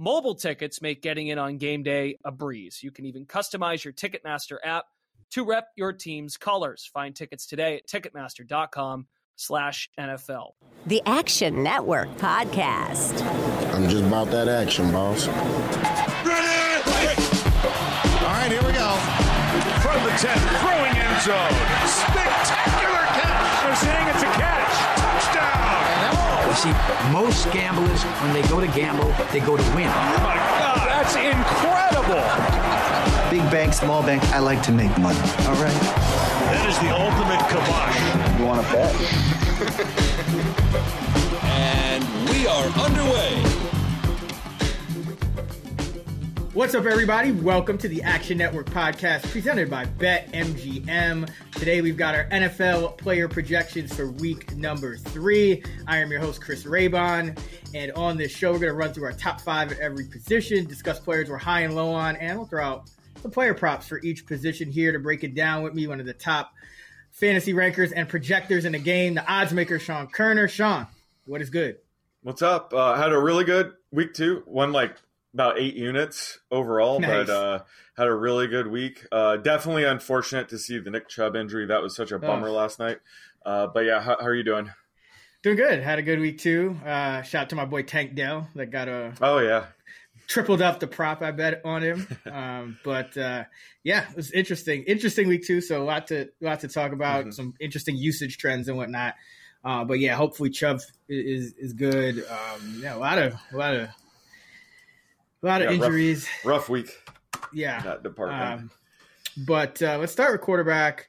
Mobile tickets make getting in on game day a breeze. You can even customize your Ticketmaster app to rep your team's colors. Find tickets today at Ticketmaster.com slash NFL. The Action Network Podcast. I'm just about that action, boss. Ready? All right, here we go. From the 10, throwing end zone. Spectacular catch. They're saying it's a catch. Touchdown. You see, most gamblers, when they go to gamble, they go to win. Oh my God, that's incredible. Big bank, small bank, I like to make money. All right. That is the ultimate kibosh. You want to bet? and we are underway. What's up, everybody? Welcome to the Action Network podcast presented by BetMGM. Today, we've got our NFL player projections for week number three. I am your host, Chris Raybon. And on this show, we're going to run through our top five at every position, discuss players we're high and low on, and we'll throw out the player props for each position here to break it down with me. One of the top fantasy rankers and projectors in the game, the odds maker, Sean Koerner. Sean, what is good? What's up? Uh, had a really good week two. One like about eight units overall, nice. but uh, had a really good week. Uh, definitely unfortunate to see the Nick Chubb injury. That was such a bummer oh. last night. Uh, but yeah, how, how, are you doing? Doing good. Had a good week too. Uh, shout out to my boy Tank Dell that got a oh yeah tripled up the prop I bet on him. um, but uh, yeah, it was interesting. Interesting week too. So a lot to a lot to talk about. Mm-hmm. Some interesting usage trends and whatnot. Uh, but yeah, hopefully Chubb is is good. Um, yeah, a lot of a lot of a lot of yeah, injuries. Rough, rough, week. Yeah. That department. Um, but uh, let's start with quarterback.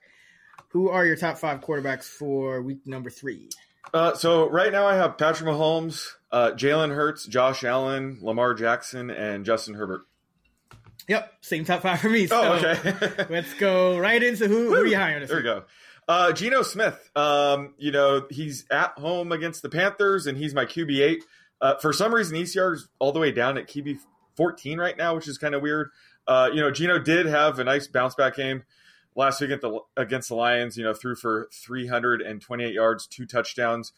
Who are your top five quarterbacks for week number three? Uh, so right now I have Patrick Mahomes, uh, Jalen Hurts, Josh Allen, Lamar Jackson, and Justin Herbert. Yep, same top five for me. So oh, okay. let's go right into who, who are you hiring? There we go. Uh, Geno Smith. Um, you know he's at home against the Panthers, and he's my QB eight. Uh, for some reason, ECR is all the way down at QB 14 right now, which is kind of weird. Uh, you know, Geno did have a nice bounce back game last week the, against the Lions. You know, threw for 328 yards, two touchdowns.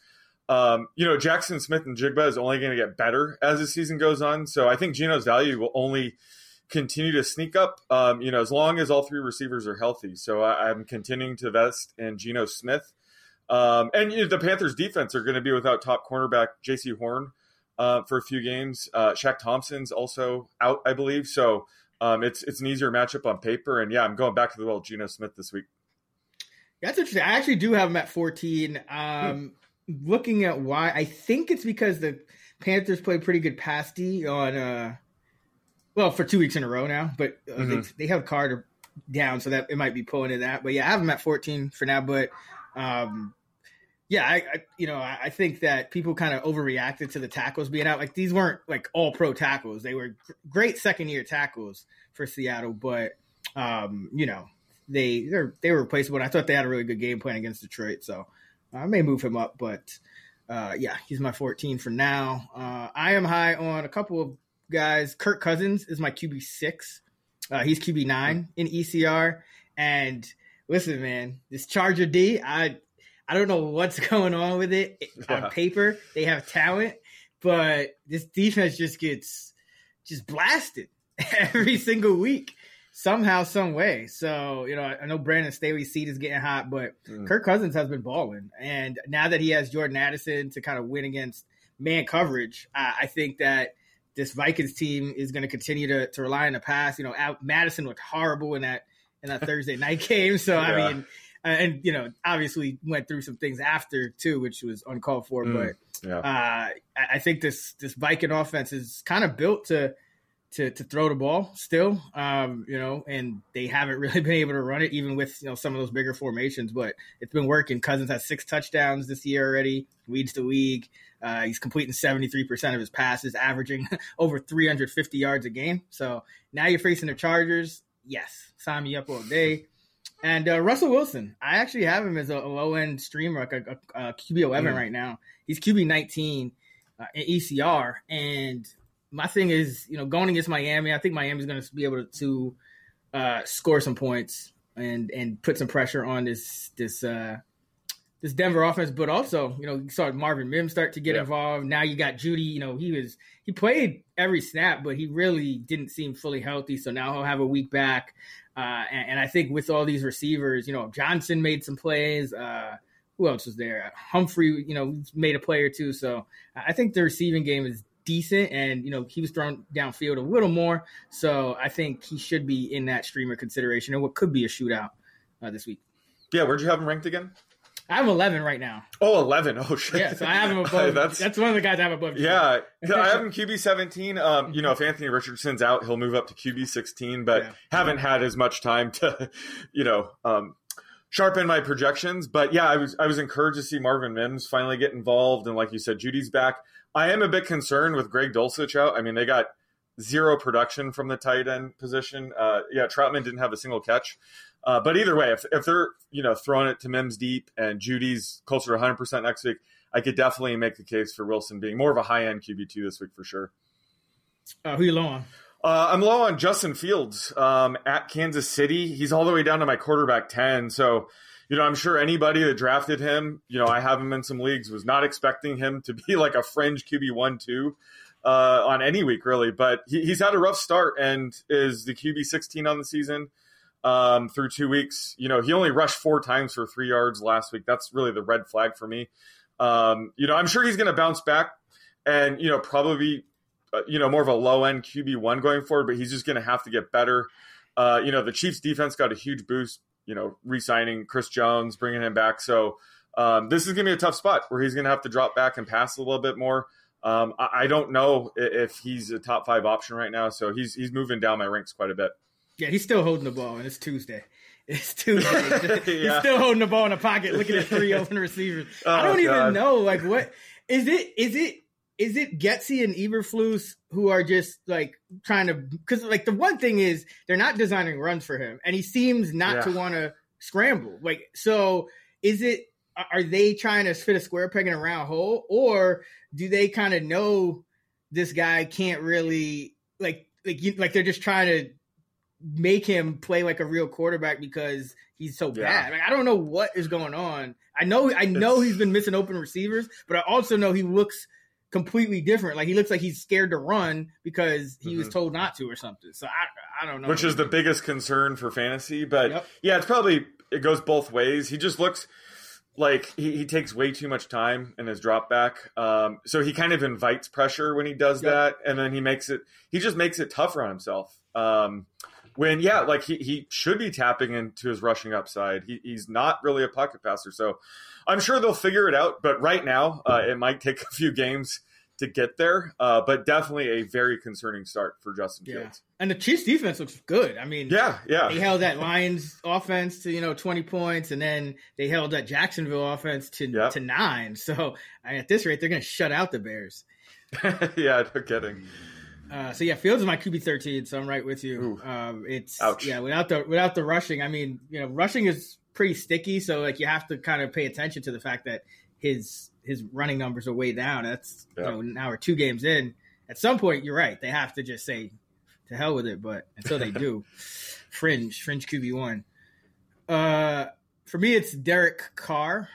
Um, you know, Jaxon Smith-Njigba is only going to get better as the season goes on. So I think Geno's value will only continue to sneak up, um, you know, as long as all three receivers are healthy. So I, am continuing to invest in Geno Smith. Um, and you know, the Panthers defense are going to be without top cornerback Jaycee Horn uh, for a few games. Uh, Shaq Thompson's also out, I believe. So um, it's it's an easier matchup on paper. And yeah, I'm going back to the well Geno Smith this week. That's interesting. I actually do have him at 14. Um, hmm. Looking at why, I think it's because the Panthers play pretty good pass D on, uh, well, for two weeks in a row now. But uh, mm-hmm. they, they have Carter down, so that it might be pulling in that. But yeah, I have him at 14 for now. But um, yeah, I, I, you know I think that people kind of overreacted to the tackles being out. Like these weren't like all pro tackles; they were great second year tackles for Seattle, but um, you know they they're, they were replaceable. I thought they had a really good game plan against Detroit, so I may move him up. But uh, yeah, he's my 14 for now. Uh, I am high on a couple of guys. Kirk Cousins is my QB six. Uh, he's QB nine in ECR, and listen, man, this Charger D, I I don't know what's going on with it. Yeah. On paper, they have talent, but this defense just gets just blasted every single week, somehow, some way. So you know, I know Brandon Staley's seat is getting hot, but mm. Kirk Cousins has been balling, and now that he has Jordan Addison to kind of win against man coverage, I, I think that this Vikings team is going to continue to, to rely on the pass. You know, Mattison looked horrible in that in that Thursday night game. So yeah. I mean, and you know, obviously went through some things after too, which was uncalled for. Mm, but yeah. uh, I think this this Viking offense is kind of built to to to throw the ball still. Um, you know, and they haven't really been able to run it even with you know some of those bigger formations. But it's been working. Cousins has six touchdowns this year already. Leads the league. Uh, he's completing seventy three percent of his passes, averaging over three hundred fifty yards a game. So now you're facing the Chargers. Yes, sign me up all day. And uh, Russell Wilson, I actually have him as a, a low end streamer, like a, a, a QB 11 mm. right now. He's QB 19 uh, in ECR. And my thing is, you know, going against Miami, I think Miami's going to be able to uh, score some points and and put some pressure on this this uh, this Denver offense. But also, you know, you saw Marvin Mims start to get yeah. involved. Now you got Jeudy. You know, he was he played every snap, but he really didn't seem fully healthy. So now he'll have a week back. Uh, and, and, I think with all these receivers, you know, Johnson made some plays. Uh, who else was there? Humphrey, you know, made a play or two. So I think the receiving game is decent, and you know, he was thrown downfield a little more. So I think he should be in that streamer consideration and what could be a shootout uh, this week. Yeah, where'd you have him ranked again? I have 11 right now. Oh, 11. Oh, shit. Yeah, so I have him above. that's, that's one of the guys I have above. Yeah. I have him QB 17. Um, you know, if Anthony Richardson's out, he'll move up to QB 16, but yeah. haven't had as much time to, you know, um, sharpen my projections. But yeah, I was, I was encouraged to see Marvin Mims finally get involved. And like you said, Jeudy's back. I am a bit concerned with Greg Dulcich out. I mean, they got zero production from the tight end position. Uh, yeah, Trautman didn't have a single catch. Uh, but either way, if, if they're you know throwing it to Mims deep and Jeudy's closer to 100 percent next week, I could definitely make the case for Wilson being more of a high end QB two this week for sure. Uh, who you low on? Uh, I'm low on Justin Fields um, at Kansas City. He's all the way down to my quarterback 10. So, you know, I'm sure anybody that drafted him, you know, I have him in some leagues, was not expecting him to be like a fringe QB 1 2 uh, on any week, really. But he, he's had a rough start and is the QB 16 on the season um, through two weeks. You know, he only rushed four times for three yards last week. That's really the red flag for me. Um, you know, I'm sure he's going to bounce back and, you know, probably, uh, you know, more of a low end QB1 going forward, but he's just going to have to get better. Uh, you know, the Chiefs defense got a huge boost, you know, re signing Chris Jones, bringing him back. So um, this is going to be a tough spot where he's going to have to drop back and pass a little bit more. Um, I, I, don't know if he's a top five option right now, so he's he's moving down my ranks quite a bit. Yeah, he's still holding the ball, and it's Tuesday. It's Tuesday. yeah. He's still holding the ball in the pocket, looking at three open receivers. Oh, I don't God. even know, like, what is it? Is it? Is it Getsy and Eberflus who are just like trying to? Because like the one thing is they're not designing runs for him, and he seems not yeah. to want to scramble. Like, so is it? Are they trying to fit a square peg in a round hole, or do they kind of know this guy can't really like like you, like they're just trying to make him play like a real quarterback because he's so yeah. bad. Like, I don't know what is going on. I know I know it's... he's been missing open receivers, but I also know he looks completely different. Like he looks like he's scared to run because he mm-hmm. was told not to or something. So I I don't know. Which is the biggest concern for fantasy, but yep. yeah, it's probably it goes both ways. He just looks like he, he takes way too much time in his drop back. Um, so he kind of invites pressure when he does yep. that, and then he makes it. He just makes it tougher on himself. Um, when yeah, like he, he should be tapping into his rushing upside. He, he's not really a pocket passer, so I'm sure they'll figure it out. But right now, uh, it might take a few games to get there, uh, but definitely a very concerning start for Justin yeah. Fields. And the Chiefs defense looks good. I mean, yeah, yeah, they held that Lions offense to you know 20 points, and then they held that Jacksonville offense to yep. to nine. So at this rate, they're going to shut out the Bears. yeah, no kidding. Uh, so yeah, Fields is my QB thirteen, so I'm right with you. Um, it's Ouch. yeah, without the without the rushing, I mean, you know, rushing is pretty sticky, so like you have to kind of pay attention to the fact that his his running numbers are way down. That's yeah. you know now we're two games in. At some point, you're right. They have to just say to hell with it, but until they do, fringe fringe QB one. Uh, for me, it's Derek Carr.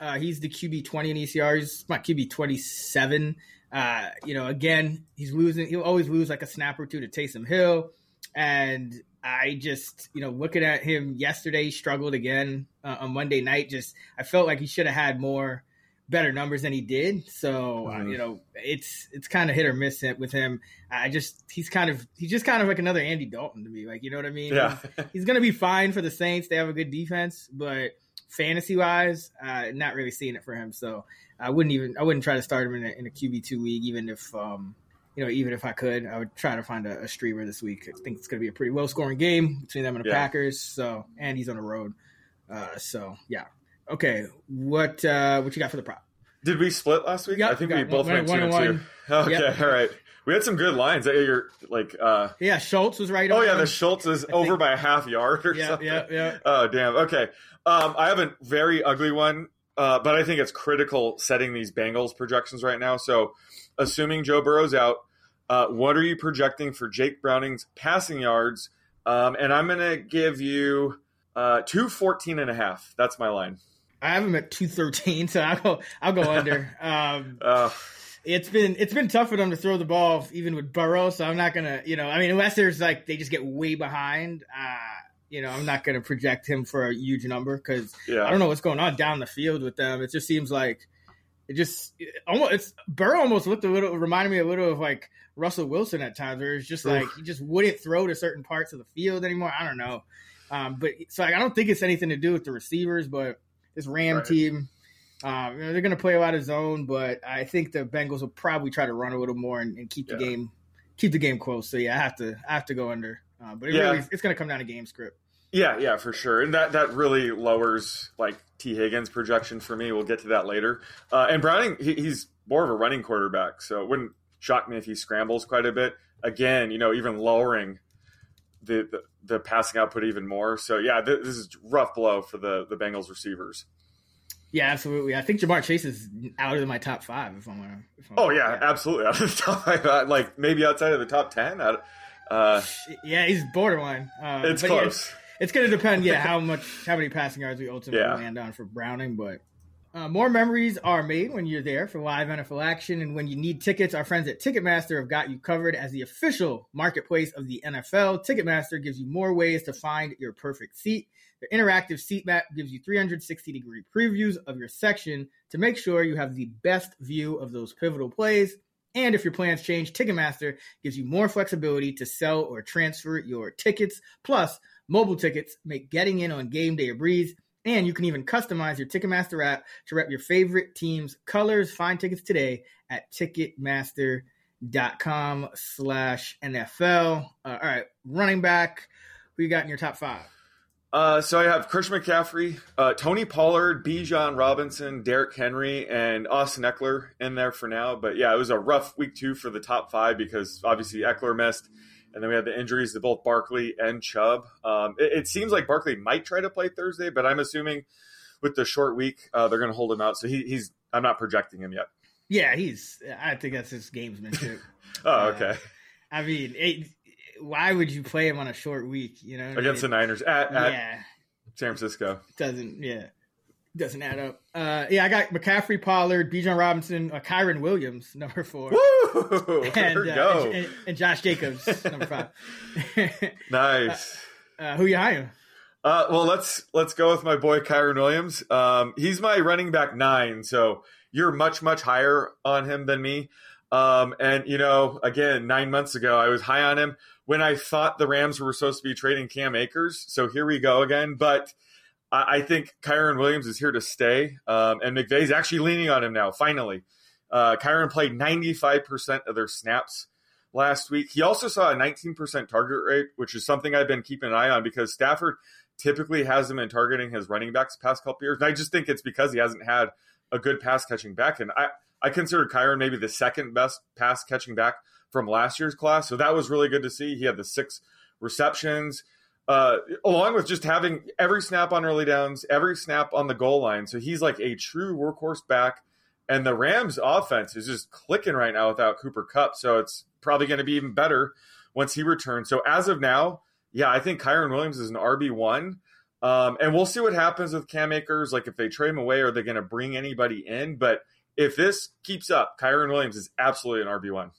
Uh, he's the QB twenty in ECR. He's my QB twenty seven. Uh, you know, again, he's losing. He'll always lose like a snap or two to Taysom Hill, and I just, you know, looking at him yesterday, he struggled again uh, on Monday night. Just, I felt like he should have had more better numbers than he did. So, uh, mm-hmm. uh, you know, it's it's kind of hit or miss with him. I just he's kind of he's just kind of like another Andy Dalton to me. Like, you know what I mean? Yeah. he's, he's gonna be fine for the Saints. They have a good defense, but fantasy wise, uh, not really seeing it for him. So I wouldn't even I wouldn't try to start him in a, in a QB two league, even if um, you know, even if I could, I would try to find a, a streamer this week. I think it's going to be a pretty low scoring game between them and the Yeah. Packers. So, and he's on the road. Uh, so yeah. Okay. What, uh, what you got for the prop? Did we split last week? Yep, I think got we both one- went two one and two. Okay, Yep. all right. We had some good lines. You're like, uh, Yeah. Schultz was right oh yeah, the Schultz is over by a half yard or Yeah, something. yeah, yeah. Oh damn. Okay. Um, I have a very ugly one, uh, but I think it's critical setting these Bengals projections right now. So, assuming Joe Burrow's out, uh, what are you projecting for Jake Browning's passing yards? Um, and I'm gonna give you uh, two fourteen and a half. That's my line. I have him at 213, so I'll go, I'll go under. Um, Uh, it's been it's been tough for them to throw the ball even with Burrow, so I'm not gonna you know I mean unless there's like they just get way behind, uh, you know I'm not gonna project him for a huge number because yeah. I don't know what's going on down the field with them. It just seems like it just it almost it's Burrow almost looked a little reminded me a little of like Russell Wilson at times, where it's just like he just wouldn't throw to certain parts of the field anymore. I don't know, um, but so like, I don't think it's anything to do with the receivers, but this Ram Right. team. Um, you know, they're going to play a lot of zone, but I think the Bengals will probably try to run a little more and, and keep the Yeah. game keep the game close. So yeah, I have to I have to go under. Uh, but it Yeah. really it's going to come down to game script. Yeah, yeah, for sure, and that that really lowers like Tee Higgins' projection for me. We'll get to that later. Uh, and Browning, he, he's more of a running quarterback, so it wouldn't shock me if he scrambles quite a bit. Again, you know, even lowering the the, the passing output even more. So yeah, th- this is rough blow for the the Bengals receivers. Yeah, absolutely. I think Ja'Marr Chase is out of my top five. If I'm gonna. If I'm Oh yeah, absolutely. Out of the top, like maybe outside of the top ten. Uh, yeah, he's borderline. Uh, it's but yeah, close. it's going to depend, yeah, how much, how many passing yards we ultimately Yeah. land on for Browning. But uh, more memories are made when you're there for live NFL action, and when you need tickets, our friends at Ticketmaster have got you covered as the official marketplace of the NFL. Ticketmaster gives you more ways to find your perfect seat. Their interactive seat map gives you 360 degree previews of your section to make sure you have the best view of those pivotal plays. And if your plans change, Ticketmaster gives you more flexibility to sell or transfer your tickets. Plus, mobile tickets make getting in on game day a breeze. And you can even customize your Ticketmaster app to rep your favorite team's colors. Find tickets today at Ticketmaster.com slash NFL. Uh, all right, running back. Who you got in your top five? Uh, so I have Christian McCaffrey, uh, Tony Pollard, Bijan Robinson, Derrick Henry, and Austin Ekeler in there for now. But yeah, it was a rough week two for the top five because obviously Ekeler missed, and then we had the injuries to both Barkley and Chubb. Um, it, it seems like Barkley might try to play Thursday, but I'm assuming with the short week uh, they're going to hold him out. So he, he's I'm not projecting him yet. Yeah, he's. I think that's his gamesmanship. Oh, okay. I mean, it, why would you play him on a short week? You know, Against the Niners at, at yeah, San Francisco. doesn't yeah doesn't add up. Uh, yeah, I got McCaffrey, Pollard, Bijan Robinson, uh, Kyren Williams, number four, Woo! and, uh, go. and, and Josh Jacobs, number five. nice. uh, who you hiring? Uh, well, let's let's go with my boy Kyren Williams. Um, he's my running back nine, so you're much much higher on him than me. Um, and you know, again, nine months ago, I was high on him when I thought the Rams were supposed to be trading Cam Akers. So here we go again. But I, I think Kyren Williams is here to stay, um, and McVay's actually leaning on him now. Finally, uh, Kyren played 95 percent of their snaps last week. He also saw a 19% target rate, which is something I've been keeping an eye on because Stafford typically has him in targeting his running backs past couple years. And I just think it's because he hasn't had a good pass catching back. And I, I consider Kyren maybe the second best pass catching back from last year's class. So that was really good to see. He had the six receptions, uh, along with just having every snap on early downs, every snap on the goal line. So he's like a true workhorse back. And the Rams offense is just clicking right now without Cooper Kupp. So it's probably going to be even better once he returns. So as of now, yeah, I think Kyren Williams is an RB one, um, and we'll see what happens with Cam Akers. Like if they trade him away, are they going to bring anybody in? But if this keeps up, Kyren Williams is absolutely an RB one.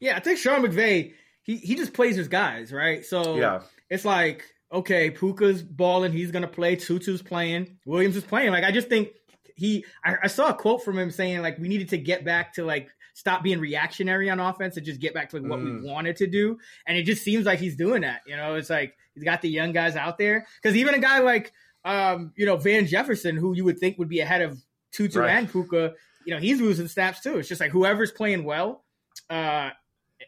Yeah, I think Sean McVay he he just plays his guys right. So Yeah, it's like okay, Puka's balling, he's gonna play. Tutu's playing, Williams is playing. Like I just think he. I, I saw a quote from him saying like we needed to get back to like stop being reactionary on offense and just get back to like what Mm. we wanted to do. And it just seems like he's doing that. You know, it's like he's got the young guys out there because even a guy like um you know Van Jefferson, who you would think would be ahead of Tutu Right. and Puka, you know he's losing snaps too. It's just like whoever's playing well. uh,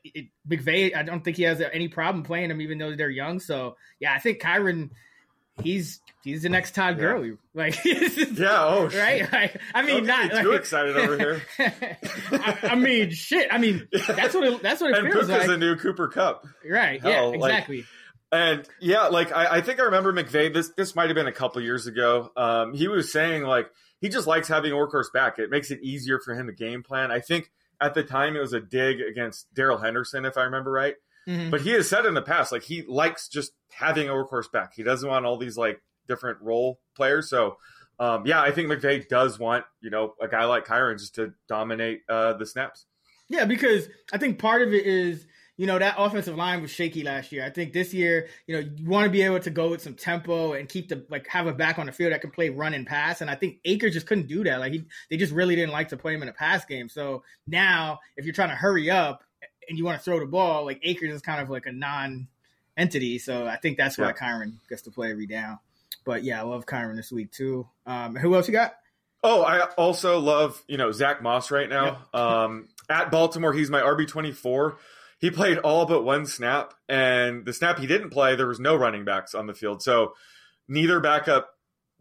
it, McVay, I don't think he has any problem playing them, even though they're young. So yeah, I think Kyren, he's he's the next Todd Yeah. Gurley. Like, Yeah, oh, right. Like, I mean, not too like- excited over here. I, I mean, shit. I mean, that's what it, that's what it and feels Puka's like. the new Cooper Kupp. right? hell, yeah, like- exactly. And yeah, like I, I think I remember McVay. This this might have been a couple years ago. Um, he was saying like he just likes having a workhorse back. It makes it easier for him to game plan. I think at the time it was a dig against Darrell Henderson, if I remember right. Mhm. But he has said in the past like he likes just having a workhorse back. He doesn't want all these like different role players. So um, yeah, I think McVay does want you know a guy like Kyren just to dominate uh, the snaps. Yeah, because I think part of it is, you know, that offensive line was shaky last year. I think this year, you know, you want to be able to go with some tempo and keep the like have a back on the field that can play run and pass. And I think Akers just couldn't do that. Like he, they just really didn't like to play him in a pass game. So now, if you're trying to hurry up and you want to throw the ball, like Akers is kind of like a non entity. So I think that's why Yeah. Kyren gets to play every down. But yeah, I love Kyren this week too. Um, who else you got? Oh, I also love you know Zach Moss right now. Um, at Baltimore, he's my RB twenty four. He played all but one snap, and the snap he didn't play, there was no running backs on the field, so neither backup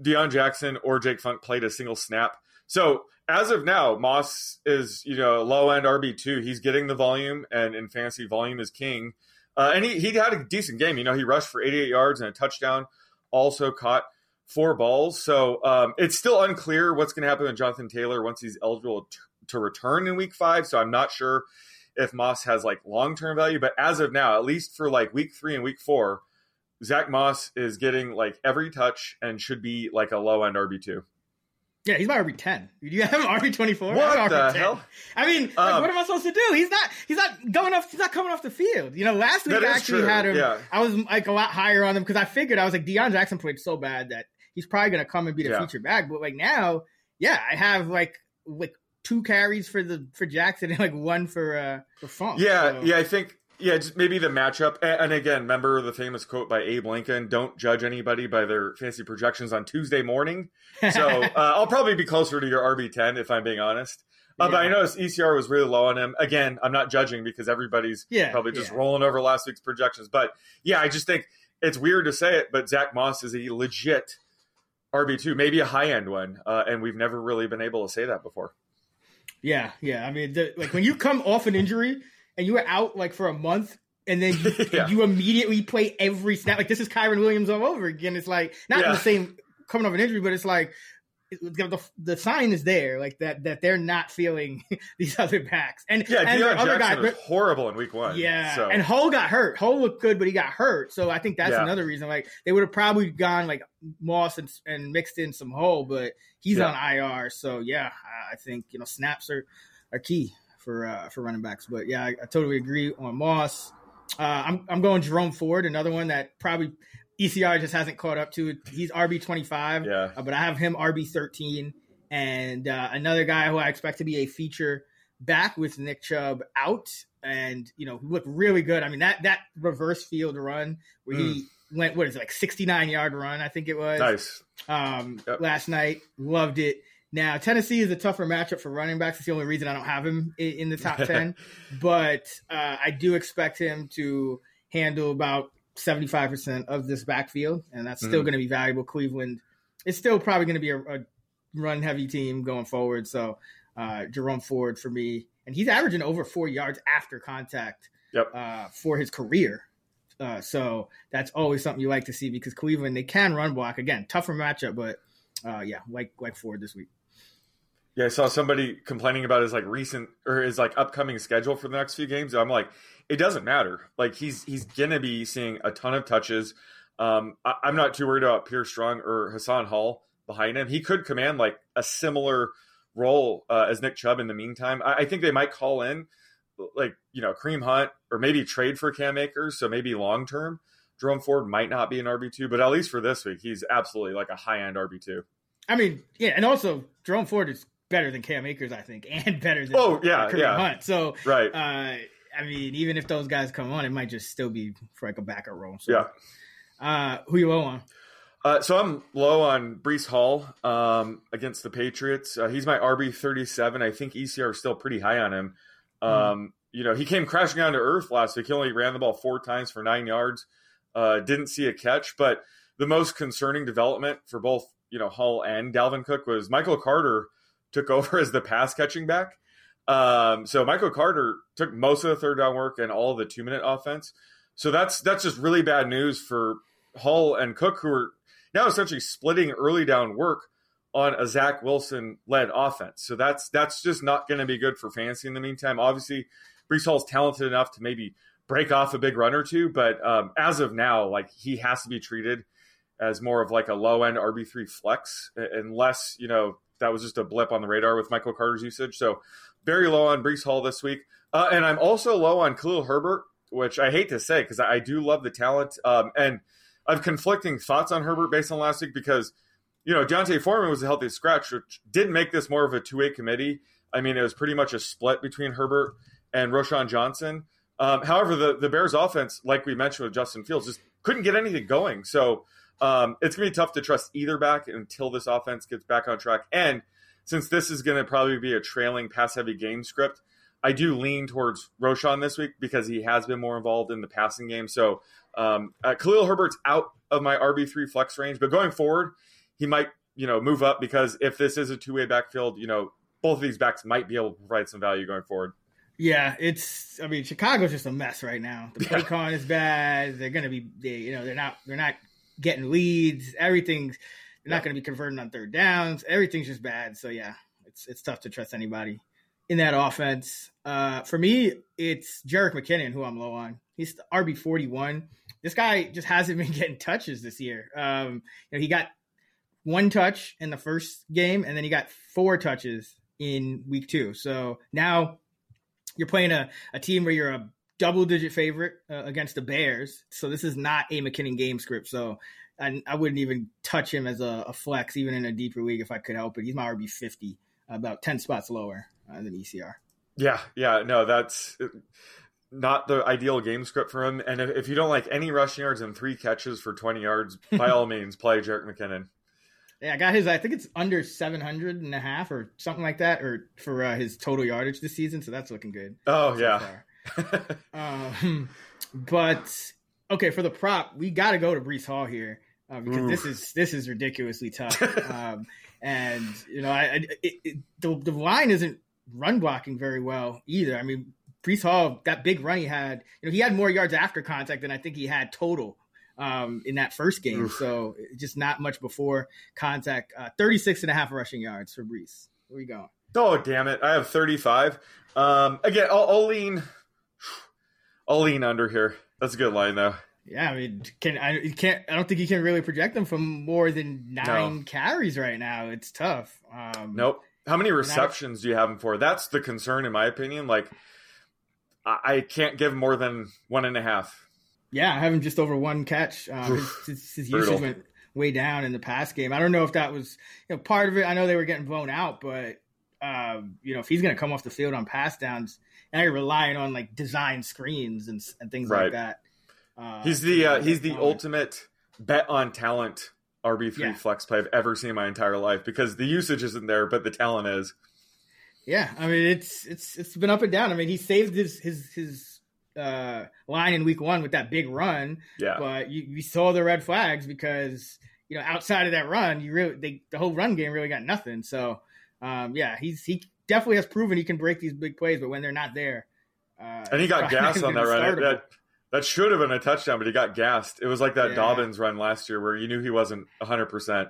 Deon Jackson or Jake Funk played a single snap. So as of now, Moss is you know low end RB two. He's getting the volume, and in fantasy, volume is king. Uh, and he he had a decent game. You know, he rushed for eighty eight yards and a touchdown. Also caught four balls. So um, it's still unclear what's going to happen with Jonathan Taylor once he's eligible to return in week five. So I'm not sure if Moss has like long term value. But as of now, at least for like week three and week four, Zach Moss is getting like every touch and should be like a low end RB2. Yeah, he's my RB ten. Do you have him RB twenty four? What the hell? I mean, like, Um, what am I supposed to do? He's not. He's not going off. He's not coming off the field. You know, last week I actually true, had him. yeah. I was like a lot higher on him because I figured I was like Deon Jackson played so bad that he's probably going to come and be the Yeah. feature back. But like now, yeah, I have like like two carries for the for Jackson and like one for uh for Funk. Yeah, So- yeah, I think yeah, just maybe the matchup. And, again, remember the famous quote by Abe Lincoln: "Don't judge anybody by their fancy projections on Tuesday morning." So uh, I'll probably be closer to your RB ten if I'm being honest. Uh, But I Yeah. noticed ECR was really low on him. Again, I'm not judging because everybody's Yeah, probably just yeah. rolling over last week's projections. But yeah, I just think it's weird to say it, but Zach Moss is a legit RB two, maybe a high end one, uh, and we've never really been able to say that before. Yeah, yeah. I mean, the, like when you come off an injury and you were out like for a month, and then you, Yeah. you immediately play every snap. Like this is Kyren Williams all over again. It's like not Yeah. the same coming off an injury, but it's like the, the sign is there, like that that they're not feeling these other backs. And Yeah, and Deon other guy, was horrible in week one. yeah, so. and Hull got hurt. Hull looked good, but he got hurt. So I think that's Yeah. another reason. Like they would have probably gone like Moss and, and mixed in some Hull, but he's Yeah. on IR. So yeah, I- I think you know snaps are are key for uh, for running backs. But yeah, I, I totally agree on Moss. Uh, I'm I'm going Jerome Ford, another one that probably ECR just hasn't caught up to. It. He's RB twenty five, Yeah. uh, but I have him RB thirteen, and uh, another guy who I expect to be a feature back with Nick Chubb out, and you know he looked really good. I mean that that reverse field run where he went what is it like sixty nine yard run, I think it was nice. um, Yep. last night. Loved it. Now Tennessee is a tougher matchup for running backs. It's the only reason I don't have him in, in the top ten, but uh, I do expect him to handle about seventy five percent of this backfield, and that's still Mhm. going to be valuable. Cleveland is still probably going to be a, a run heavy team going forward. So uh, Jerome Ford for me, and he's averaging over four yards after contact Yep. uh, for his career. Uh, so that's always something you like to see because Cleveland they can run block again, tougher matchup, but uh, yeah, like like Ford this week. Yeah, I saw somebody complaining about his like recent or his like upcoming schedule for the next few games. I'm like, it doesn't matter. Like he's he's gonna be seeing a ton of touches. Um, I, I'm not too worried about Pierre Strong or Hassan Hall behind him. He could command like a similar role uh, as Nick Chubb in the meantime. I, I think they might call in like you know Kareem Hunt or maybe trade for Cam Akers. So maybe long term, Jerome Ford might not be an RB two, but at least for this week, he's absolutely like a high end RB two. I mean, yeah, and also Jerome Ford is better than Cam Akers, I think, and better than Oh, yeah, Kareem yeah. Hunt. So Right. uh, I mean, even if those guys come on, it might just still be for like a backup role. So, Yeah. Uh, who you low on? Uh, so I'm low on Breece Hall um, against the Patriots. Uh, he's my RB 37. I think ECR is still pretty high on him. Um, you know, he came crashing down to earth last week. He only ran the ball four times for nine yards. Uh, didn't see a catch, but the most concerning development for both you know Hall and Dalvin Cook was Michael Carter took over as the pass catching back. Um, so Michael Carter took most of the third down work and all the two minute offense. So that's that's just really bad news for Hall and Cook, who are now essentially splitting early down work on a Zach Wilson led offense. So that's that's just not going to be good for fantasy in the meantime. Obviously, Breece Hall's talented enough to maybe break off a big run or two, but um, as of now, like he has to be treated as more of like a low end RB three flex, unless you know that was just a blip on the radar with Michael Carter's usage. So very low on Breece Hall this week, uh, and I'm also low on Khalil Herbert, which I hate to say because I, do love the talent, um, and I've conflicting thoughts on Herbert based on last week because you know D'Onta Foreman was a healthy scratch, which didn't make this more of a two way committee. I mean, it was pretty much a split between Herbert and Roschon Johnson. Um, however, the the Bears offense, like we mentioned with Justin Fields, just couldn't get anything going. So um, it's going to be tough to trust either back until this offense gets back on track. And since this is going to probably be a trailing pass heavy game script, I do lean towards Roschon this week because he has been more involved in the passing game. So um, uh, Khalil Herbert's out of my RB three flex range, but going forward, he might you know move up because if this is a two way backfield, you know both of these backs might be able to provide some value going forward. Yeah, it's. I mean, Chicago's just a mess right now. The play con is bad. They're going to be. They, you know, they're not. They're not getting leads. Everything's they're not going to be converting on third downs. Everything's just bad. So yeah, it's it's tough to trust anybody in that offense. Uh, for me, it's Jerick McKinnon who I'm low on. He's RB 41. This guy just hasn't been getting touches this year. Um, you know, he got one touch in the first game, and then he got four touches in week two. So now you're playing a, a team where you're a double digit favorite uh, against the Bears. So this is not a McKinnon game script. So I, I wouldn't even touch him as a, a, flex, even in a deeper league if I could help it. He's my RB 50, about 10 spots lower uh, than ECR. Yeah, yeah, no, that's not the ideal game script for him. And if, if you don't like any rushing yards and three catches for 20 yards, by all means, play Jerick McKinnon. Yeah, I got his. I think it's under 700 and a half or something like that, or for uh, his total yardage this season. So that's looking good. Oh so yeah, um, but okay, for the prop, we got to go to Breece Hall here uh, because Oof. this is this is ridiculously tough. um, and you know, I, I it, it, the the line isn't run blocking very well either. I mean, Breece Hall, that big run he had, you know, he had more yards after contact than I think he had total um, in that first game. Oof. So just not much before contact. Uh, 36 and a half rushing yards for Breece. Where you going? Oh, damn it. I have 35. Um, again, I'll, I'll lean I'll lean under here. That's a good line though. Yeah, I mean, can I you can't I don't think you can really project them from more than nine no. carries right now. It's tough. Um, nope. How many receptions do you have him for? That's the concern, in my opinion. Like, I, I can't give more than one and a half. Yeah, I have him just over one catch. Um, his, his, his usage went way down in the past game. I don't know if that was you know part of it. I know they were getting blown out, but um, you know, if he's going to come off the field on pass downs, and you're relying on like design screens and, and things right. like that. Uh, he's the uh, he's the ultimate bet on talent RB three yeah. flex play I've ever seen in my entire life because the usage isn't there, but the talent is. Yeah, I mean it's it's it's been up and down. I mean he saved his his his uh, line in week one with that big run. Yeah, but you, you saw the red flags because you know outside of that run, you really they, the whole run game really got nothing. So um, yeah, he's he definitely has proven he can break these big plays, but when they're not there, uh, and he got gas on that run. That, that should have been a touchdown, but he got gassed. It was like that yeah. Dobbins run last year where you knew he wasn't hundred percent.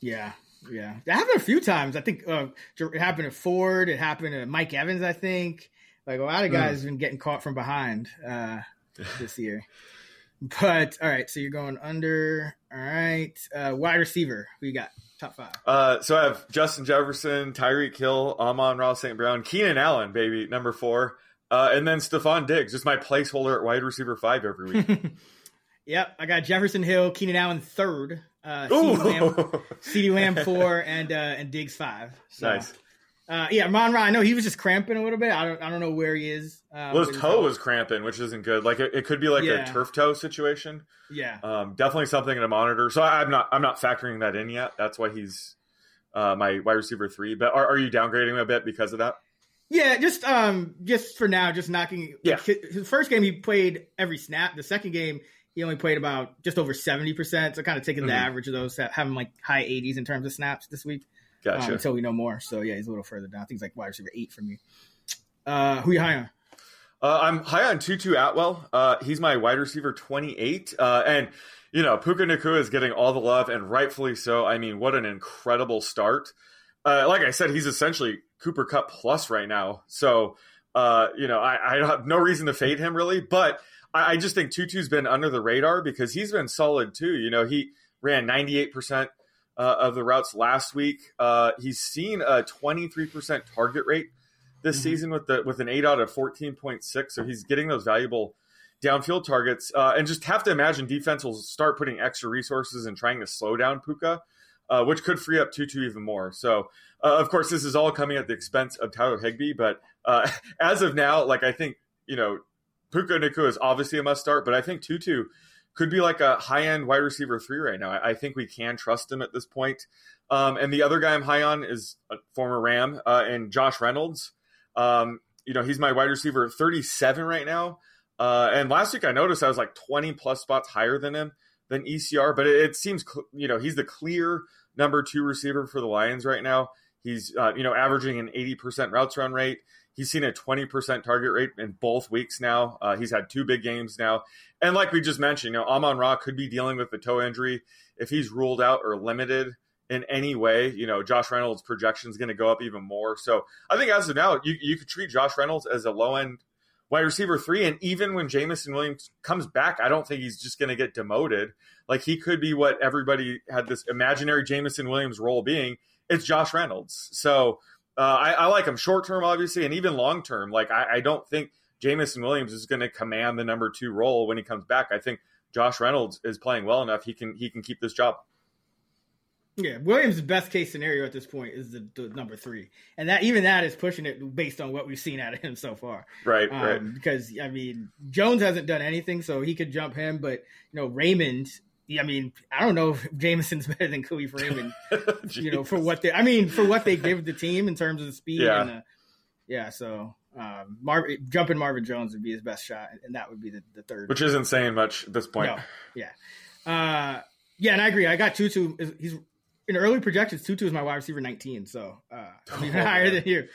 Yeah, yeah, it happened a few times. I think uh, it happened to Ford. It happened to Mike Evans. I think like a lot of guys mm. have been getting caught from behind uh, this year. But all right, so you're going under. All right, uh, wide receiver. Who you got? Top five. Uh, so I have Justin Jefferson, Tyreek Hill, Amon-Ra St. Brown, Keenan Allen, baby, number four. Uh, and then Stefon Diggs, just my placeholder at wide receiver five every week. yep, I got Jefferson Hill, Keenan Allen third, uh, CeeDee Lamb, Lamb four, and uh, and Diggs five. So, nice. Uh, yeah, Mon I know he was just cramping a little bit. I don't, I don't know where he is. Um, well, his toe was cramping, which isn't good. Like it, it could be like yeah. a turf toe situation. Yeah, um, definitely something to monitor. So I'm not, I'm not factoring that in yet. That's why he's uh, my wide receiver three. But are, are you downgrading him a bit because of that? Yeah, just um, just for now, just knocking. Yeah. His first game he played every snap. The second game he only played about just over seventy percent. So kind of taking the Mhm. average of those, having like high eighties in terms of snaps this week. Gotcha. Um, until we know more. So yeah, he's a little further down. I think he's like wide receiver eight for me. Uh, who you high on? Uh, I'm high on Tutu Atwell. Uh, he's my wide receiver 28. Uh, and, you know, Puka Nacua is getting all the love, and rightfully so. I mean, what an incredible start. Uh, like I said, he's essentially Cooper Kupp plus right now. So, uh, you know, I, I have no reason to fade him really, but I, I just think Tutu's been under the radar because he's been solid too. You know, he ran 98% uh, of the routes last week. Uh, he's seen a 23% target rate this Mhm. season with the with an aDOT of 14.6. So he's getting those valuable downfield targets. Uh, and just have to imagine defense will start putting extra resources and trying to slow down Puka, uh, which could free up Tutu even more. So uh, of course, this is all coming at the expense of Tyler Higbee. But uh, as of now, like I think you know, Puka Nacua is obviously a must start, but I think Tutu could be like a high end wide receiver three right now. I, I think we can trust him at this point. Um, and the other guy I'm high on is a former Ram uh, and Josh Reynolds. Um, you know, he's my wide receiver 37 right now. Uh, and last week I noticed I was like 20 plus spots higher than him than ECR, but it, it seems, cl- you know, he's the clear number two receiver for the Lions right now. He's, uh, you know, averaging an 80% routes run rate. He's seen a 20% target rate in both weeks now. Uh, he's had two big games now. And like we just mentioned, you know, Amon Ra could be dealing with the toe injury. If he's ruled out or limited in any way, you know, Josh Reynolds' projection is going to go up even more. So I think as of now, you, you could treat Josh Reynolds as a low end wide receiver three. And even when Jameson Williams comes back, I don't think he's just going to get demoted. Like he could be what everybody had this imaginary Jameson Williams role being. It's Josh Reynolds. So uh, I, I like him short term, obviously, and even long term. Like I, I don't think Jameson Williams is going to command the number two role when he comes back. I think Josh Reynolds is playing well enough. He can he can keep this job. Yeah, Williams' best case scenario at this point is the, the number three, and that even that is pushing it based on what we've seen out of him so far. Right, Um, right. Because I mean, Jones hasn't done anything, so he could jump him. But you know, Raymond. I mean, I don't know if Jameson's better than Kalif Raymond. you know, for what they. I mean, for what they give the team in terms of the speed. Yeah. And the, yeah. So um, Mar- jumping Marvin Jones would be his best shot, and that would be the, the third. which isn't saying much at this point. No, yeah, uh, yeah, and I agree. I got Tutu. He's in early projections. Tutu is my wide receiver nineteen, so uh, I'm even Oh, higher man. than you.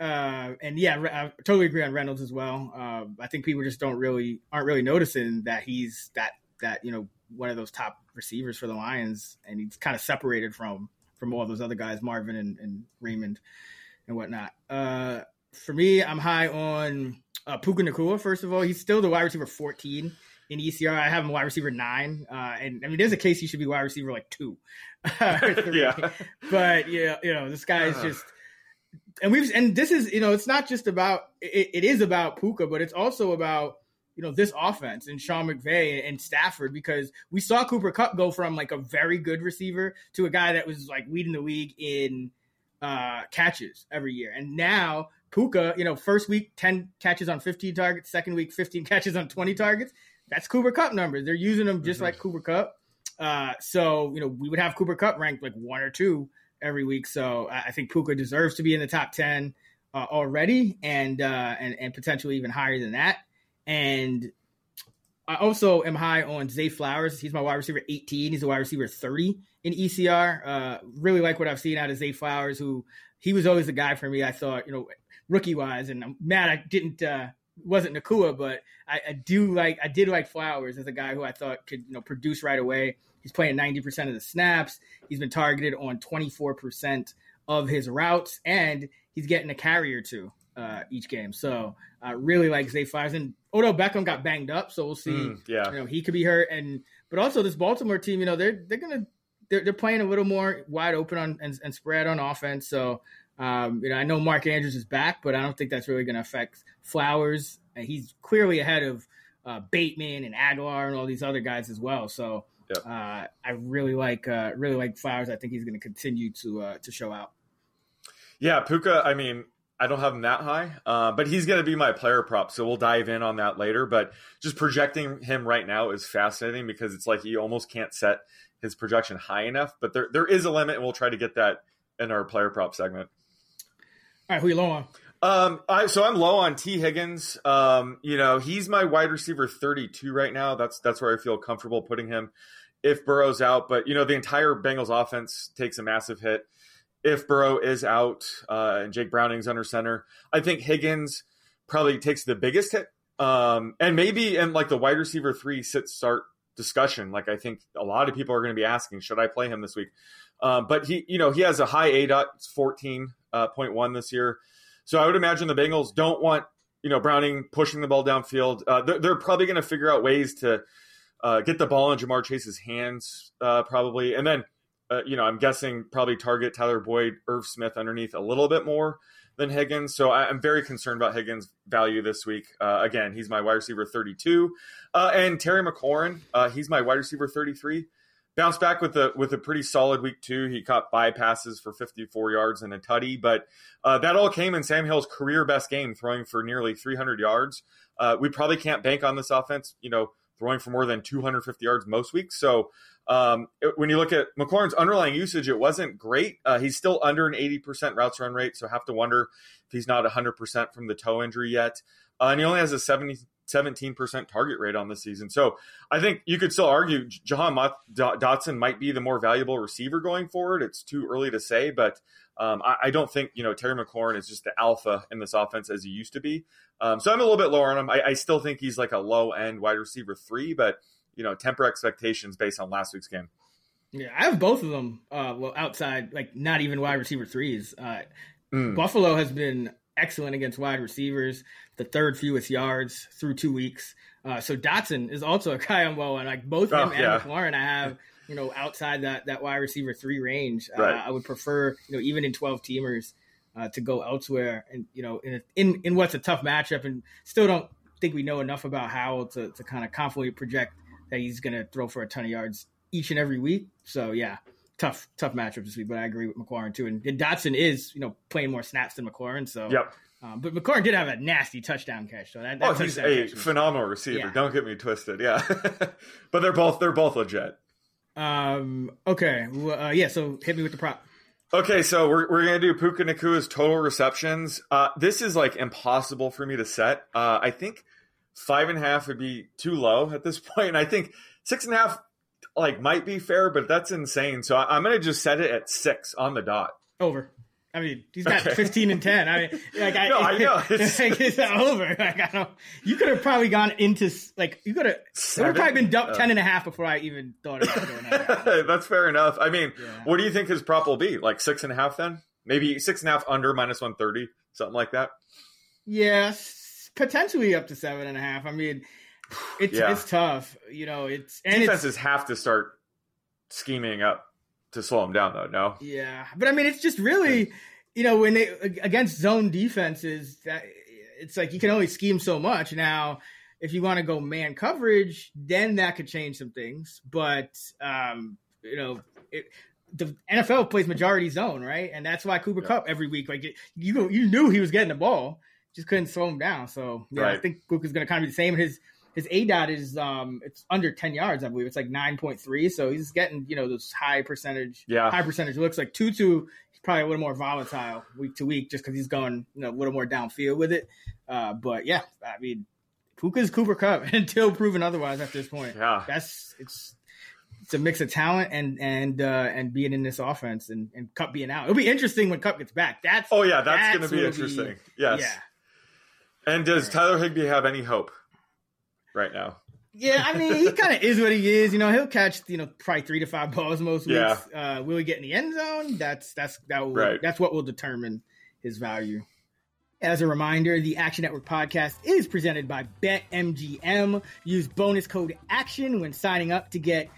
Uh, and yeah, I totally agree on Reynolds as well. Uh, I think people just don't really aren't really noticing that he's that that you know one of those top receivers for the Lions, and he's kind of separated from from all those other guys, Marvin and, and Raymond and whatnot. Uh, for me, I'm high on uh, Puka Nacua. First of all, he's still the wide receiver 14 in ECR. I have him wide receiver nine, uh, and I mean, there's a case he should be wide receiver like two. Yeah. but yeah, you know, this guy is Uh. just. And we've and this is you know it's not just about it, it is about Puka, but it's also about you know this offense and Sean McVay and Stafford because we saw Cooper Kupp go from like a very good receiver to a guy that was like leading the league in uh, catches every year, and now Puka, you know, first week ten catches on fifteen targets, second week fifteen catches on twenty targets. That's Cooper Kupp numbers. They're using them just Mhm. like Cooper Kupp. Uh, so you know we would have Cooper Kupp ranked like one or two every week. So I I think Puka deserves to be in the top ten uh, already, and uh, and and potentially even higher than that. And I also am high on Zay Flowers. He's my wide receiver 18. He's a wide receiver 30 in ECR. Uh, really like what I've seen out of Zay Flowers, who he was always a guy for me. I thought, you know, rookie wise, and I'm mad I didn't uh, wasn't Nacua, but I, I do like I did like Flowers as a guy who I thought could you know produce right away. He's playing 90% of the snaps. He's been targeted on 24% of his routes, and he's getting a carry or two uh, each game. So I really like Zay Flowers. And Odell Beckham got banged up, so we'll see. Mm, yeah. You know, he could be hurt, and but also this Baltimore team, you know, they're they're gonna they're, they're playing a little more wide open on and, and spread on offense. So um, you know, I know Mark Andrews is back, but I don't think that's really going to affect Flowers. And he's clearly ahead of uh, Bateman and Agholor and all these other guys as well. So Yep. uh, I really like uh, really like Flowers. I think he's going to continue to uh, to show out. Yeah, Puka, I mean, I don't have him that high, uh, but he's going to be my player prop. So we'll dive in on that later. But just projecting him right now is fascinating because it's like you almost can't set his projection high enough. But there, there is a limit, and we'll try to get that in our player prop segment. All right, who you low on? Um, I, so I'm low on Tee Higgins. Um, you know, he's my wide receiver 32 right now. That's that's where I feel comfortable putting him if Burrow's out. But you know, the entire Bengals offense takes a massive hit if Burrow is out uh, and Jake Browning's under center. I think Higgins probably takes the biggest hit. Um, and maybe in like the wide receiver three sit start discussion, like I think a lot of people are going to be asking, should I play him this week? Um, but he, you know, he has a high A dot 14.1 uh, this year. So I would imagine the Bengals don't want, you know, Browning pushing the ball downfield. Uh, they're, they're, probably going to figure out ways to uh, get the ball in Ja'Marr Chase's hands, uh, probably. And then, uh, you know, I'm guessing probably target Tyler Boyd, Irv Smith underneath a little bit more than Higgins. So I, am very concerned about Higgins' value this week. Uh, again, he's my wide receiver 32. and Terry McLaurin, he's my wide receiver 33 bounced back with a with a pretty solid week two. He caught bypasses for 54 yards and a tutty, but uh, that all came in Sam Howell's career best game, throwing for nearly 300 yards. Uh, we probably can't bank on this offense, you know, throwing for more than 250 yards most weeks. So um, it, when you look at McLaurin's underlying usage, it wasn't great. Uh, he's still under an 80% routes run rate, so have to wonder if he's not 100% from the toe injury yet. Uh, and he only has a 70 17% target rate on the season. So I think you could still argue Jahan Dotson might be the more valuable receiver going forward. It's too early to say, but um, I, I, don't think, you know, Terry McLaurin is just the alpha in this offense as he used to be. Um, so I'm a little bit lower on him. I, I, still think he's like a low end wide receiver three, but, you know, temper expectations based on last week's game. Yeah, I have both of them. Uh, well, outside, like not even wide receiver threes. Uh, mm. Buffalo has been excellent against wide receivers, the third fewest yards through two weeks. Uh, so Dotson is also a guy I'm well on. Like both him oh, and yeah. McLaurin, I have you know outside that that wide receiver three range. Uh, right. I would prefer you know even in 12 teamers uh, to go elsewhere, and you know in, a, in in what's a tough matchup, and still don't think we know enough about Howell to to kind of confidently project that he's going to throw for a ton of yards each and every week. So yeah, tough tough matchup this week, but I agree with McLaurin too. And, and Dotson is you know playing more snaps than McLaurin, so yep. Um, but McLaurin did have a nasty touchdown catch, so that, that oh, he's a phenomenal receiver. Yeah. Don't get me twisted, yeah. but they're both they're both legit. Um. Okay. Well, uh, yeah. So hit me with the prop. Okay, so we're, we're gonna do Puka Nacua's total receptions. Uh, this is like impossible for me to set. Uh, I think five and a half would be too low at this point, and I think six and a half like might be fair, but that's insane. So I, am gonna just set it at six on the dot. Over. I mean, he's got okay. 15 and 10. I mean, like, I, no, I know. It's, like, it's over. Like, I don't, you could have probably gone into, like, you could have, it would have probably been uh, 10 and a half before I even thought about doing that. That's fair enough. I mean, yeah. what do you think his prop will be? Like six and a half then? Maybe six and a half under minus 130, something like that? Yes, potentially up to seven and a half. I mean, it's yeah. it's tough. You know, it's and defenses it's, have to start scheming up to slow them down, though. No. Yeah, but I mean, it's just really, you know, when they against zone defenses, that it's like you can only scheme so much. Now, if you want to go man coverage, then that could change some things. But um, you know, it, the NFL plays majority zone, right? And that's why Cooper yeah. Kupp every week, like you, you knew he was getting the ball, just couldn't slow him down. So yeah, right. I think Cooper's going to kind of be the same. His his aDOT is um it's under ten yards, I believe. It's like nine point three, so he's getting you know those high percentage, yeah, high percentage looks. Like Tutu, he's probably a little more volatile week to week, just because he's going you know a little more downfield with it. Uh, but yeah, I mean, Puka's Cooper Kupp until proven otherwise at this point. Yeah, that's it's it's a mix of talent and and uh, and being in this offense and, and Kupp being out. It'll be interesting when Cup gets back. That's oh yeah, that's, that's going to be interesting. Be, yes. Yeah. And does Tyler Higbee have any hope? right now. Yeah, I mean, he kind of is what he is. You know, he'll catch you know probably three to five balls most weeks. Yeah. Uh, will he get in the end zone? That's that's that will, right. that's what will determine his value. As a reminder, the Action Network podcast is presented by BetMGM. Use bonus code ACTION when signing up to get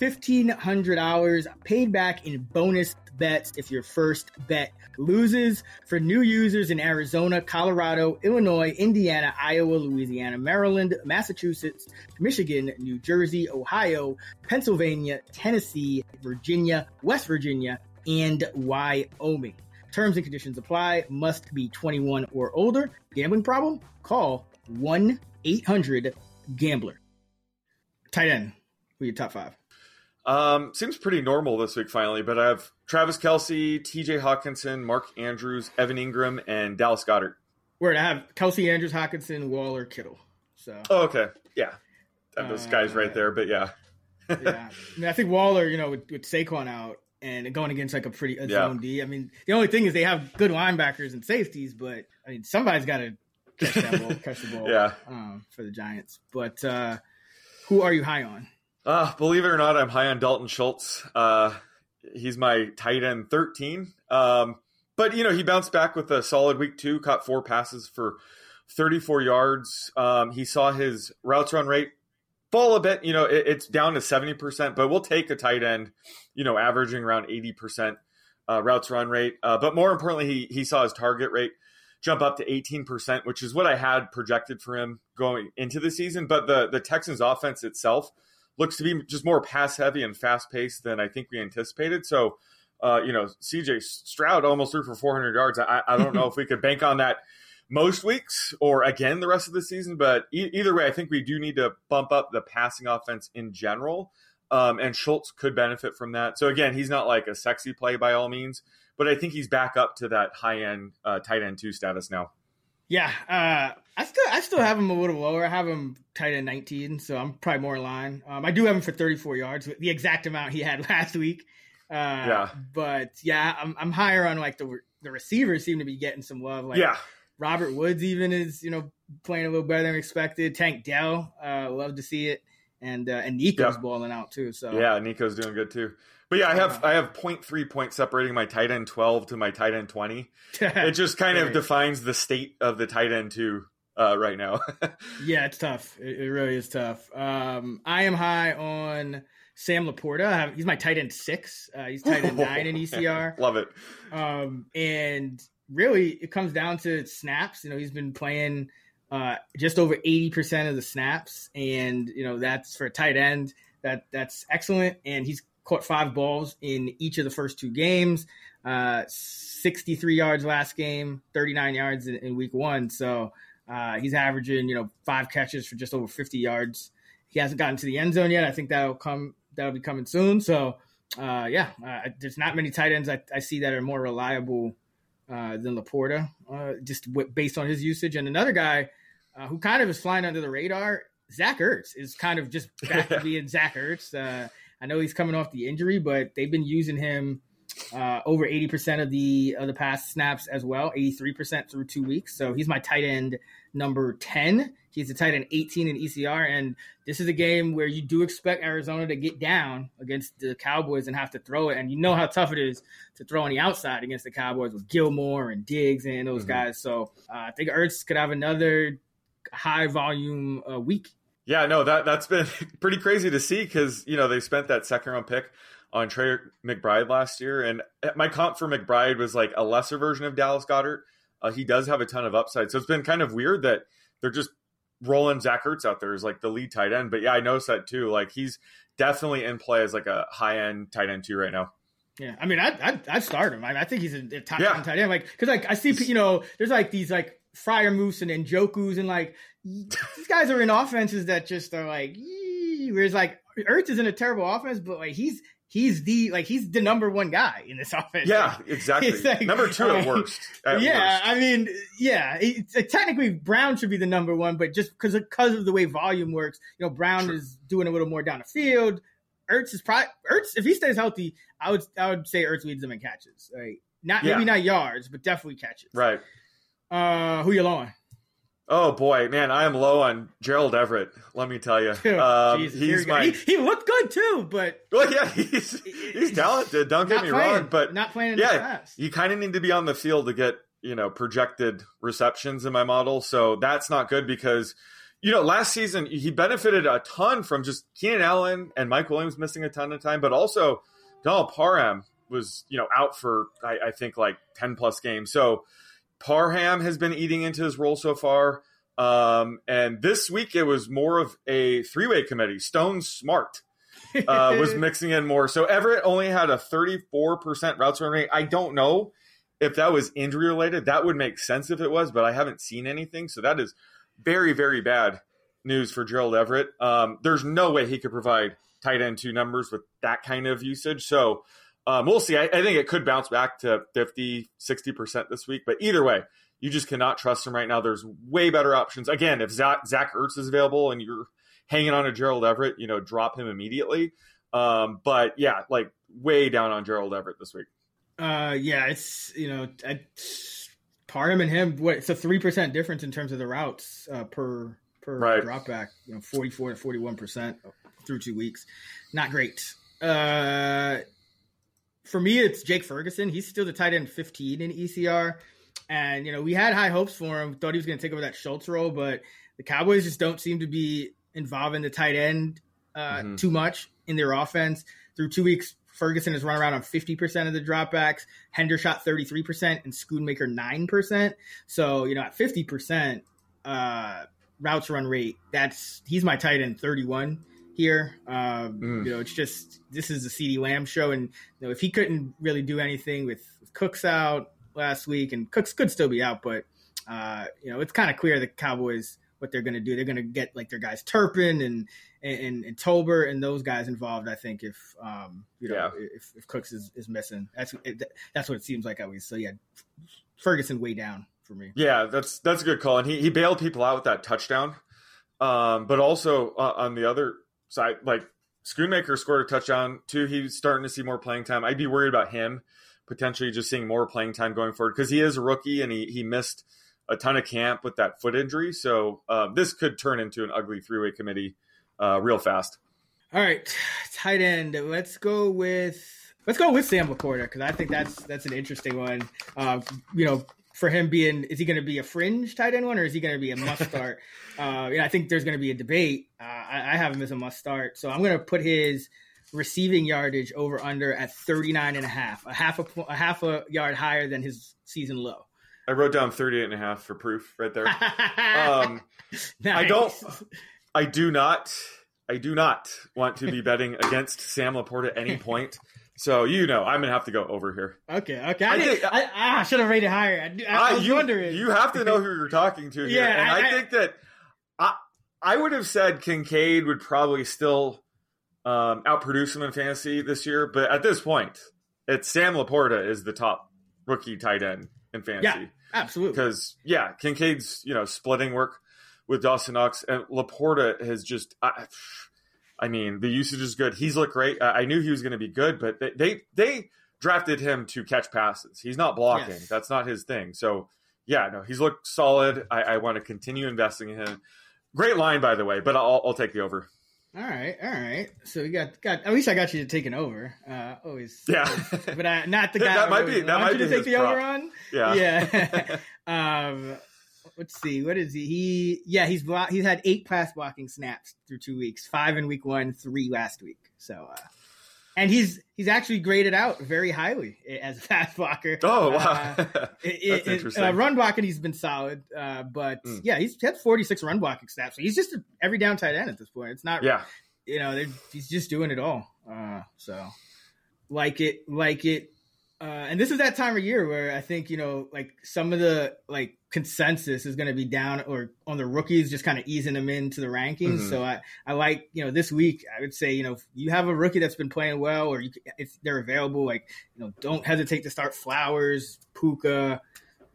$1,500 paid back in bonus bets if your first bet loses. For new users in Arizona, Colorado, Illinois, Indiana, Iowa, Louisiana, Maryland, Massachusetts, Michigan, New Jersey, Ohio, Pennsylvania, Tennessee, Virginia, West Virginia, and Wyoming. Terms and conditions apply. Must be 21 or older. Gambling problem? Call 1 800 Gambler. Tight end. Who your top five? Um, seems pretty normal this week finally, but I have Travis Kelce, TJ Hockenson, Mark Andrews, Evan Engram, and Dallas Goedert. Where to have Kelsey Andrews, Hawkinson, Waller, Kittle. So Oh, okay. Yeah. Those guys right Uh, there, but yeah. yeah, I, mean, I think Waller, you know, with, with Saquon out and going against like a pretty a Yeah. zone D. I mean, the only thing is they have good linebackers and safeties, but I mean, somebody's got to catch that ball, catch the ball, Yeah. um, for the Giants. But uh, who are you high on? Uh, believe it or not, I'm high on Dalton Schultz. Uh, he's my tight end 13. Um, but, you know, he bounced back with a solid week two, caught four passes for 34 yards. Um, he saw his routes run rate fall a bit. You know, it, it's down to 70%, but we'll take a tight end, you know, averaging around 80% uh, routes run rate. Uh, but more importantly, he, he saw his target rate jump up to 18%, which is what I had projected for him going into the season. But the, the Texans offense itself looks to be just more pass heavy and fast paced than I think we anticipated. So, uh, you know, CJ Stroud almost threw for 400 yards. I, I don't know if we could bank on that most weeks or again the rest of the season, but e- either way, I think we do need to bump up the passing offense in general. Um, and Schultz could benefit from that. So again, he's not like a sexy play by all means, but I think he's back up to that high end uh, tight end two status now. Yeah, uh, I still I still have him a little lower. I have him tight end 19, so I'm probably more in line. Um, I do have him for 34 yards, the exact amount he had last week. Uh, Yeah. but yeah, I'm I'm higher on like the the receivers seem to be getting some love. Like yeah, Robert Woods even is you know playing a little better than expected. Tank Dell, uh, love to see it, and uh, and Nico's Yeah. balling out too. So yeah, Nico's doing good too. But yeah, I have I have 0.3 points separating my tight end 12 to my tight end 20. It just kind of defines the state of the tight end two uh, right now. Yeah, it's tough. It, it really is tough. Um, I am high on Sam Laporta. Have, he's my tight end six. Uh, he's tight end nine in ECR. Love it. Um, and really, it comes down to snaps. You know, he's been playing uh, just over eighty percent of the snaps, and you know that's for a tight end. That that's excellent. And he's caught five balls in each of the first two games. Uh, sixty-three yards last game, thirty-nine yards in, in week one. So uh, he's averaging you know five catches for just over fifty yards. He hasn't gotten to the end zone yet. I think that'll come. That'll be coming soon. So uh, yeah, uh, there's not many tight ends I, I see that are more reliable uh, than Laporta, uh, just w- based on his usage. And another guy uh, who kind of is flying under the radar, Zach Ertz, is kind of just back to being Zach Ertz. Uh, I know he's coming off the injury, but they've been using him uh, over 80% of the of the pass snaps as well, 83% through two weeks. So he's my tight end number 10. He's a tight end 18 in ECR. And this is a game where you do expect Arizona to get down against the Cowboys and have to throw it. And you know how tough it is to throw on the outside against the Cowboys with Gilmore and Diggs and those Mhm. guys. So uh, I think Ertz could have another high volume uh, week. Yeah, no, that that's been pretty crazy to see because you know they spent that second round pick on Trey McBride last year, and my comp for McBride was like a lesser version of Dallas Goedert. Uh, he does have a ton of upside, so it's been kind of weird that they're just rolling Zach Ertz out there as like the lead tight end. But yeah, I noticed that too. Like he's definitely in play as like a high end tight end too right now. Yeah, I mean, I I I start him. I, I think he's a, a top Yeah. tight end. Like, because like I see, you know, there's like these like Freiermuth and Njoku's and like these guys are in offenses that just are like, "Yee," whereas like Ertz is in a terrible offense, but like he's he's the like he's the number one guy in this offense. Yeah, exactly. Like- Number two at worst. At yeah, worst. I mean, yeah. It's, uh, technically, Brown should be the number one, but just because because of the way volume works, you know, Brown is doing a little more down the field. Ertz is probably Ertz. If he stays healthy, I would I would say Ertz leads them in catches. Right? Not maybe not yards, but definitely catches. Right. Uh, who you on? Oh boy, man, I am low on Gerald Everett. Let me tell you, um, Jesus, he's my. He, he looked good too, but Well, yeah, he's he's talented. Don't get me playing, wrong, but not playing in the yeah, past. you kind of need to be on the field to get you know projected receptions in my model. So that's not good because you know last season he benefited a ton from just Keenan Allen and Mike Williams missing a ton of time, but also Donald Parham was you know out for I, I think like ten plus games. So Parham has been eating into his role so far. Um, and this week it was more of a three way committee. Stone Smartt uh, was mixing in more. So Everett only had a 34% routes run rate. I don't know if that was injury related. That would make sense if it was, but I haven't seen anything. So that is very, very bad news for Gerald Everett. Um, there's no way he could provide tight end two numbers with that kind of usage. So um, we'll see. I, I think it could bounce back to 50, 60% this week. But either way, You just cannot trust him right now. There's way better options. Again, if Zach, Zach Ertz is available and you're hanging on to Gerald Everett, you know, drop him immediately. Um, but yeah, like way down on Gerald Everett this week. Uh, yeah, it's you know, I, Parham and him. What it's a three percent difference in terms of the routes uh, per per Right. drop back. You know, forty four to forty one percent through two weeks. Not great. Uh, for me, it's Jake Ferguson. He's still the tight end fifteen in ECR, and you know we had high hopes for him. Thought he was going to take over that Schultz role, but the Cowboys just don't seem to be involving the tight end uh, Mhm. too much in their offense. Through two weeks, Ferguson has run around on 50% of the dropbacks, Hendershot 33%, and Schoonmaker 9%. So, you know, at 50% uh, routes run rate, that's he's my tight end 31 here. Um, Mm. You know, it's just this is the CeeDee Lamb show. And, you know, if he couldn't really do anything with, with Cooks out last week, and Cooks could still be out, but, uh, you know, it's kind of clear the Cowboys what they're going to do. They're going to get like their guys Turpin and and, and Tolbert and those guys involved. I think if um you know Yeah. if, if Cooks is, is missing, that's it, that's what it seems like at least. So yeah, Ferguson way down for me. Yeah, that's that's a good call, and he he bailed people out with that touchdown. Um, but also uh, on the other side, like Schoonmaker scored a touchdown too. He's starting to see more playing time. I'd be worried about him potentially just seeing more playing time going forward because he is a rookie and he he missed a ton of camp with that foot injury. So um, this could turn into an ugly three way committee uh, real fast. All right, tight end. Let's go with let's go with Sam Laporta because I think that's that's an interesting one. Uh, you know, for him being is he going to be a fringe tight end one or is he going to be a must start? uh, yeah, I think there's going to be a debate. Uh, I, I have him as a must start, so I'm going to put his receiving yardage over under at 39 and a half, a half a, a half a yard higher than his season low. I wrote down 38 and a half for proof right there. Um, I don't. I do not. I do not want to be betting against Sam Laporta at any point. So you know, I'm gonna have to go over here. Okay, okay. I, I did, I, I should have rated higher. I, was you, wondering. you have to know who you're talking to here, Yeah, and I- think that I I would have said Kincaid would probably still um, outproduce him in fantasy this year, but at this point, it's Sam Laporta is the top rookie tight end in fantasy. Yeah, absolutely. because yeah, Kincaid's you know splitting work with Dawson Knox, and Laporta has just. I, I mean, the usage is good. He's looked great. I, I knew he was going to be good, but they, they they drafted him to catch passes. He's not blocking. Yes. That's not his thing. So yeah, no, he's looked solid. I, I want to continue investing in him. Great line, by the way, but I'll, I'll take the over. All right, all right. So we got got. At least I got you to take an over. Uh, always. Yeah. but I, not the guy. That might be- that might you to take the over on. Yeah. Yeah. um, let's see. What is he? He yeah. He's block. He's had eight pass blocking snaps through two weeks. Five in week one, three last week. So. Uh, and he's he's actually graded out very highly as a pass blocker. Oh wow, Uh, that's it- interesting. Uh, run blocking, he's been solid, uh, but Mm. yeah, he's had 46 run blocking snaps. So he's just a every down tight end at this point. It's not, yeah, you know, he's just doing it all. Uh, so like it, like it. Uh, and this is that time of year where I think you know, like some of the like consensus is going to be down or on the rookies, just kind of easing them into the rankings. Mhm. So I, I like you know this week I would say you know if you have a rookie that's been playing well or you, if they're available, like you know don't hesitate to start Flowers, Puka,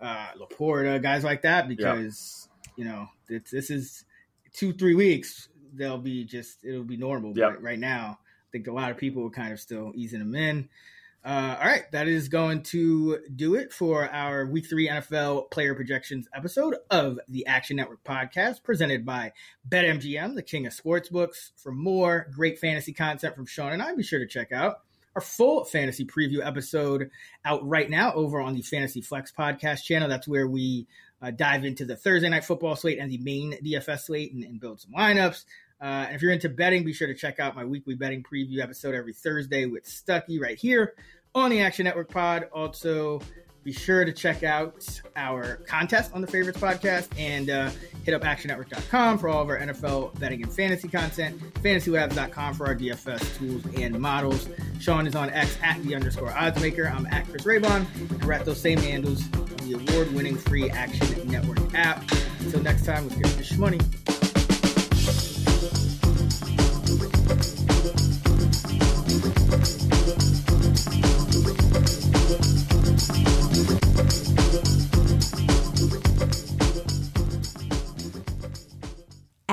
uh, Laporta, guys like that because you know it's, this is two three weeks they'll be just it'll be normal. Yep. But right now, I think a lot of people are kind of still easing them in. Uh, all right, that is going to do it for our Week Three NFL Player Projections episode of the Action Network podcast, presented by BetMGM, the king of sportsbooks. For more great fantasy content from Sean and I, be sure to check out our full fantasy preview episode out right now over on the Fantasy Flex podcast channel. That's where we uh, dive into the Thursday night football slate and the main DFS slate and, and build some lineups. Uh, and if you're into betting, be sure to check out my weekly betting preview episode every Thursday with Stuckey right here on the Action Network Pod. Also, be sure to check out our contest on the Favorites Podcast and uh, hit up actionnetwork.com for all of our NFL betting and fantasy content, fantasylabs.com for our DFS tools and models. Sean is on X at the underscore oddsmaker. I'm at Chris Raybon, and we're at those same handles on the award winning free Action Network app. Until next time, let's get this money.